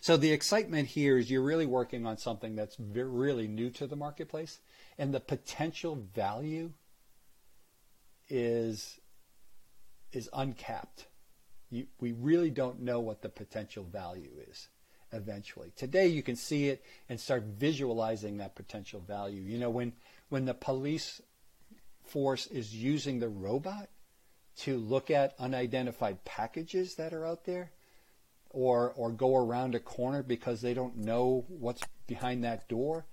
So the excitement here is you're really working on something that's very, really new to the marketplace, and the potential value is is uncapped. You, we really don't know what the potential value is eventually. Today you can see it and start visualizing that potential value. You know, when when the police force is using the robot to look at unidentified packages that are out there or or go around a corner because they don't know what's behind that door,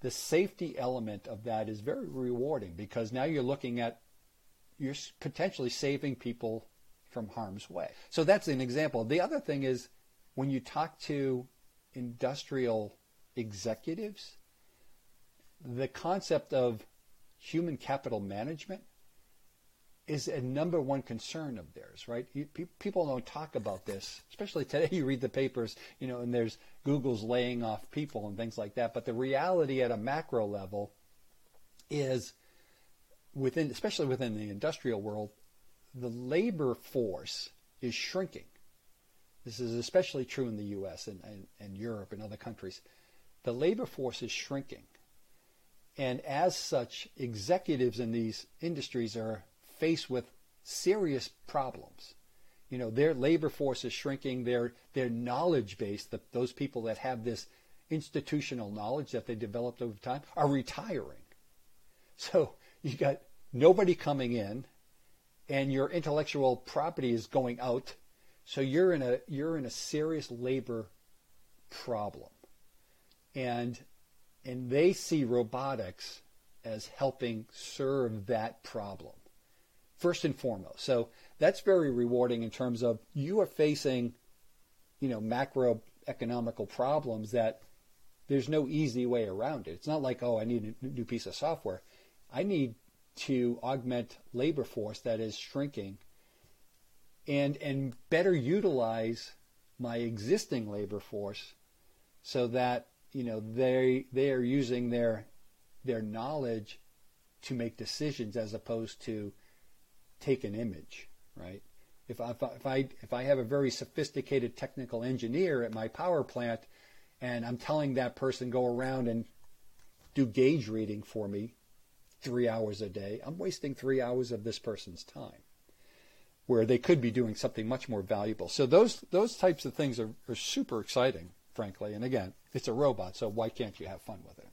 the safety element of that is very rewarding because now you're looking at you're potentially saving people from harm's way. So that's an example. The other thing is when you talk to industrial executives, the concept of human capital management is a number one concern of theirs, right? You, pe- people don't talk about this, especially today. You read the papers, you know, and there's Google's laying off people and things like that. But the reality at a macro level is within, especially within the industrial world, the labor force is shrinking. This is especially true in the U.S. and, and, and Europe and other countries. The labor force is shrinking. And as such, executives in these industries are faced with serious problems. You know, their labor force is shrinking, their, their knowledge base, the, those people that have this institutional knowledge that they developed over time, are retiring. So you got nobody coming in, and your intellectual property is going out. So you're in a you're in a serious labor problem, and and they see robotics as helping serve that problem first and foremost. So that's very rewarding in terms of you are facing, you know, macroeconomical problems that there's no easy way around it. It's not like, oh, I need a new piece of software. I need to augment labor force that is shrinking and and better utilize my existing labor force so that you know they they are using their their knowledge to make decisions as opposed to take an image, right? If I, if I if I have a very sophisticated technical engineer at my power plant, and I'm telling that person go around and do gauge reading for me three hours a day, I'm wasting three hours of this person's time, where they could be doing something much more valuable. So those those types of things are, are super exciting, frankly. And again, it's a robot, so why can't you have fun with it?